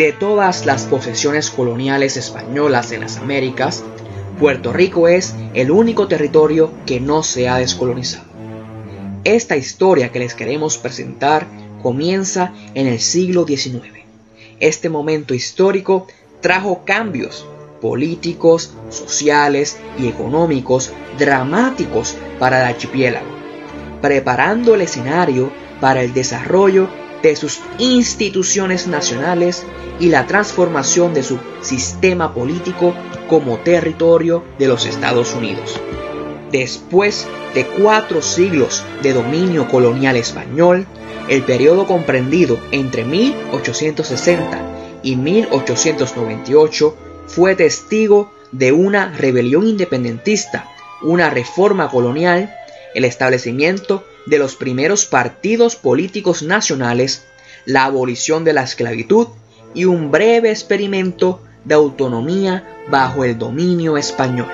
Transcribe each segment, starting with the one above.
De todas las posesiones coloniales españolas en las Américas, Puerto Rico es el único territorio que no se ha descolonizado. Esta historia que les queremos presentar comienza en el siglo XIX. Este momento histórico trajo cambios políticos, sociales y económicos dramáticos para el archipiélago, preparando el escenario para el desarrollo de sus instituciones nacionales y la transformación de su sistema político como territorio de los Estados Unidos. Después de cuatro siglos de dominio colonial español, el periodo comprendido entre 1860 y 1898 fue testigo de una rebelión independentista, una reforma colonial, el establecimiento de los primeros partidos políticos nacionales, la abolición de la esclavitud y un breve experimento de autonomía bajo el dominio español.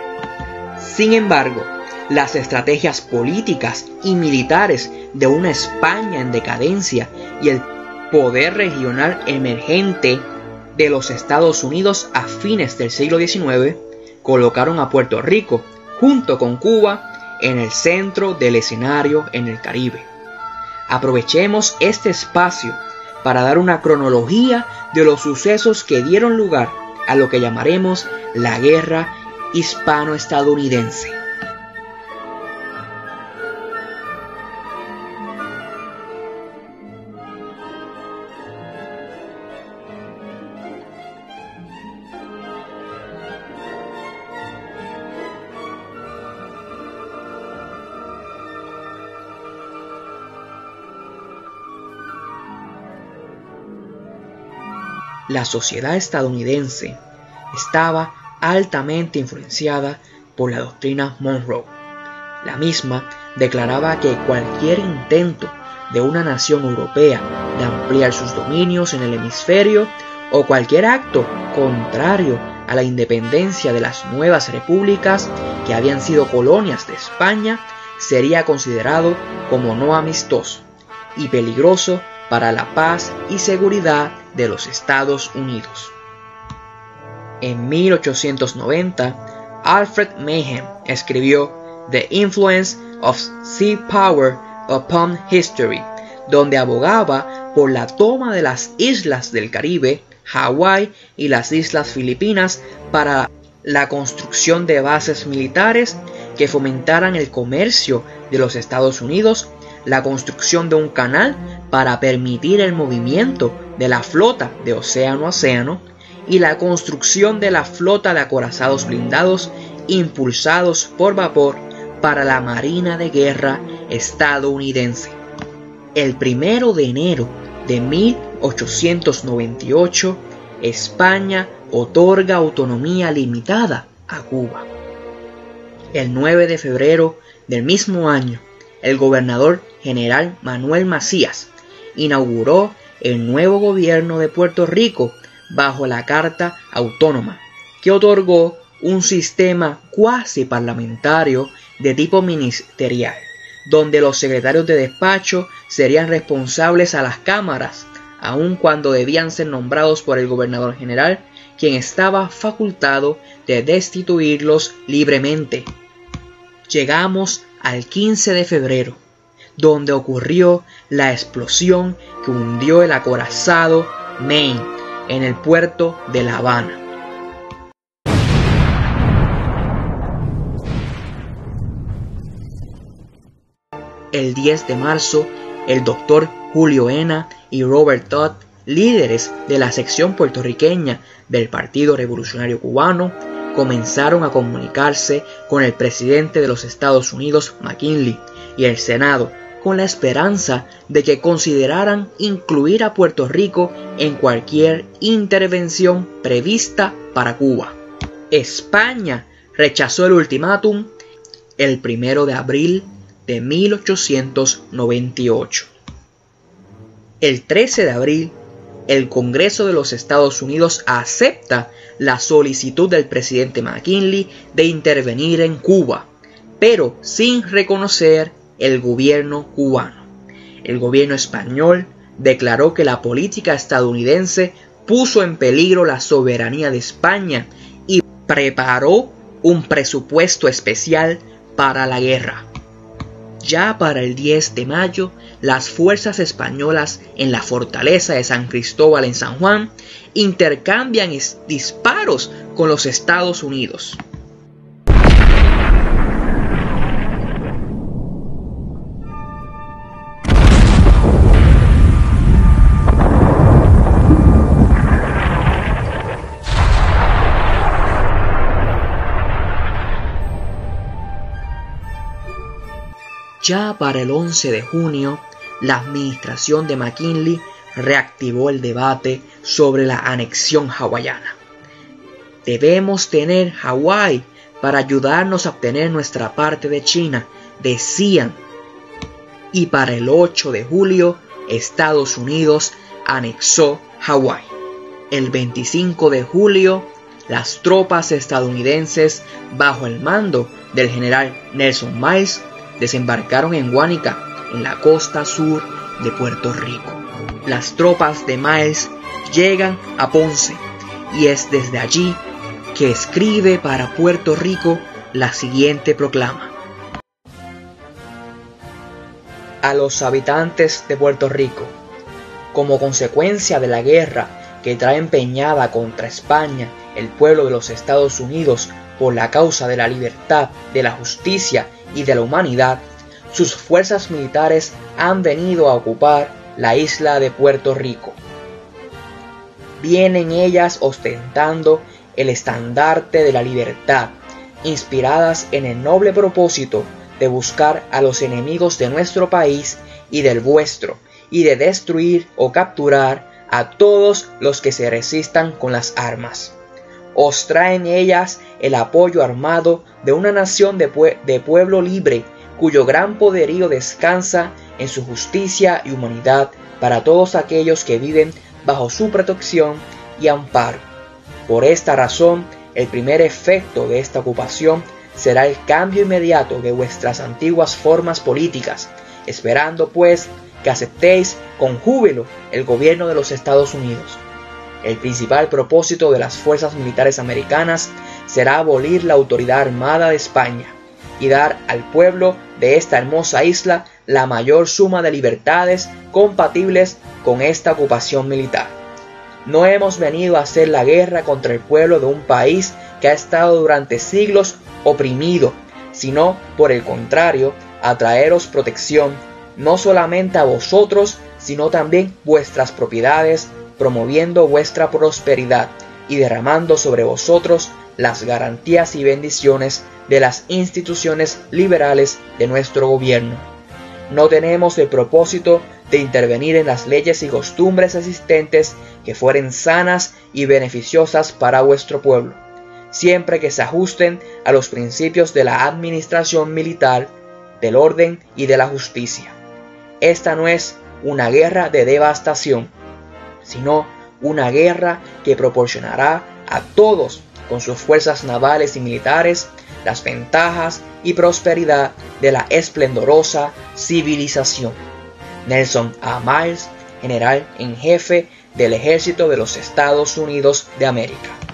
Sin embargo, las estrategias políticas y militares de una España en decadencia y el poder regional emergente de los Estados Unidos a fines del siglo XIX colocaron a Puerto Rico, junto con Cuba, en el centro del escenario en el Caribe. Aprovechemos este espacio para dar una cronología de los sucesos que dieron lugar a lo que llamaremos la Guerra Hispano-Estadounidense. La sociedad estadounidense estaba altamente influenciada por la doctrina Monroe. La misma declaraba que cualquier intento de una nación europea de ampliar sus dominios en el hemisferio o cualquier acto contrario a la independencia de las nuevas repúblicas que habían sido colonias de España sería considerado como no amistoso y peligroso para la paz y seguridad de los Estados Unidos. En 1890, Alfred Mayhem escribió The Influence of Sea Power Upon History, donde abogaba por la toma de las islas del Caribe, Hawái y las islas Filipinas para la construcción de bases militares que fomentaran el comercio de los Estados Unidos la construcción de un canal para permitir el movimiento de la flota de océano a océano y la construcción de la flota de acorazados blindados impulsados por vapor para la Marina de Guerra estadounidense. El primero de enero de 1898, España otorga autonomía limitada a Cuba. El 9 de febrero del mismo año, el gobernador general Manuel Macías inauguró el nuevo gobierno de Puerto Rico bajo la Carta Autónoma, que otorgó un sistema cuasi parlamentario de tipo ministerial, donde los secretarios de despacho serían responsables a las cámaras, aun cuando debían ser nombrados por el gobernador general, quien estaba facultado de destituirlos libremente. Llegamos al 15 de febrero, donde ocurrió la explosión que hundió el acorazado Maine en el puerto de La Habana. El 10 de marzo, el doctor Julio Ena y Robert Todd, líderes de la sección puertorriqueña del Partido Revolucionario Cubano, comenzaron a comunicarse con el presidente de los Estados Unidos, McKinley, y el Senado, con la esperanza de que consideraran incluir a Puerto Rico en cualquier intervención prevista para Cuba. España rechazó el ultimátum el primero de abril de 1898. El 13 de abril, el Congreso de los Estados Unidos acepta la solicitud del presidente McKinley de intervenir en Cuba, pero sin reconocer el gobierno cubano. El gobierno español declaró que la política estadounidense puso en peligro la soberanía de España y preparó un presupuesto especial para la guerra. Ya para el 10 de mayo, las fuerzas españolas en la fortaleza de San Cristóbal en San Juan intercambian disparos con los Estados Unidos. Ya para el 11 de junio, la administración de McKinley reactivó el debate sobre la anexión hawaiana. Debemos tener Hawái para ayudarnos a obtener nuestra parte de China, decían. Y para el 8 de julio, Estados Unidos anexó Hawái. El 25 de julio, las tropas estadounidenses, bajo el mando del general Nelson Miles, desembarcaron en Guánica, en la costa sur de Puerto Rico. Las tropas de Miles llegan a Ponce y es desde allí que escribe para Puerto Rico la siguiente proclama. A los habitantes de Puerto Rico, como consecuencia de la guerra que trae empeñada contra España el pueblo de los Estados Unidos por la causa de la libertad, de la justicia y de la humanidad, sus fuerzas militares han venido a ocupar la isla de Puerto Rico. Vienen ellas ostentando el estandarte de la libertad, inspiradas en el noble propósito de buscar a los enemigos de nuestro país y del vuestro, y de destruir o capturar a todos los que se resistan con las armas. Os traen ellas el apoyo armado de una nación de, pueblo libre, cuyo gran poderío descansa en su justicia y humanidad para todos aquellos que viven bajo su protección y amparo. Por esta razón, el primer efecto de esta ocupación será el cambio inmediato de vuestras antiguas formas políticas, esperando pues que aceptéis con júbilo el gobierno de los Estados Unidos. El principal propósito de las fuerzas militares americanas será abolir la autoridad armada de España y dar al pueblo de esta hermosa isla la mayor suma de libertades compatibles con esta ocupación militar. No hemos venido a hacer la guerra contra el pueblo de un país que ha estado durante siglos oprimido, sino, por el contrario, a traeros protección, no solamente a vosotros, sino también vuestras propiedades, promoviendo vuestra prosperidad y derramando sobre vosotros las garantías y bendiciones de las instituciones liberales de nuestro gobierno. No tenemos el propósito de intervenir en las leyes y costumbres existentes que fueren sanas y beneficiosas para vuestro pueblo, siempre que se ajusten a los principios de la administración militar, del orden y de la justicia. Esta no es una guerra de devastación, sino una guerra que proporcionará a todos con sus fuerzas navales y militares las ventajas y prosperidad de la esplendorosa civilización. Nelson A. Miles, general en jefe del ejército de los Estados Unidos de América.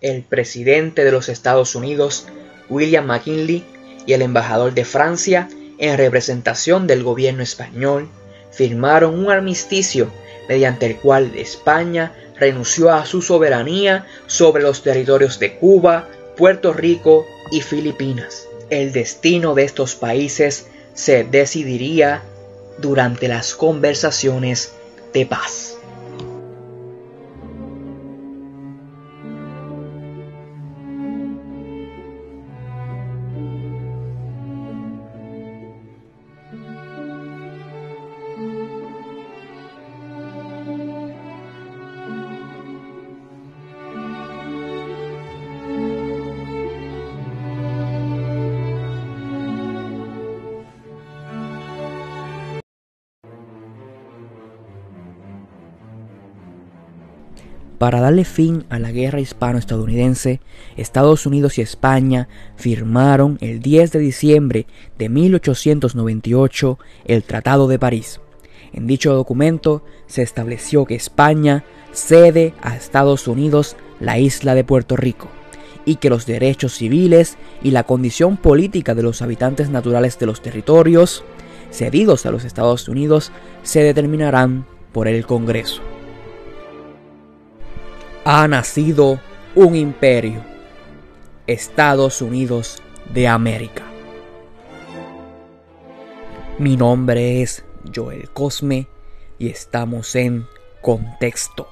El presidente de los Estados Unidos, William McKinley, y el embajador de Francia, en representación del gobierno español, firmaron un armisticio mediante el cual España renunció a su soberanía sobre los territorios de Cuba, Puerto Rico y Filipinas. El destino de estos países se decidiría durante las conversaciones de paz. Para darle fin a la guerra hispano-estadounidense, Estados Unidos y España firmaron el 10 de diciembre de 1898 el Tratado de París. En dicho documento se estableció que España cede a Estados Unidos la isla de Puerto Rico y que los derechos civiles y la condición política de los habitantes naturales de los territorios cedidos a los Estados Unidos se determinarán por el Congreso. Ha nacido un imperio, Estados Unidos de América. Mi nombre es Joel Cosme y estamos en Contexto.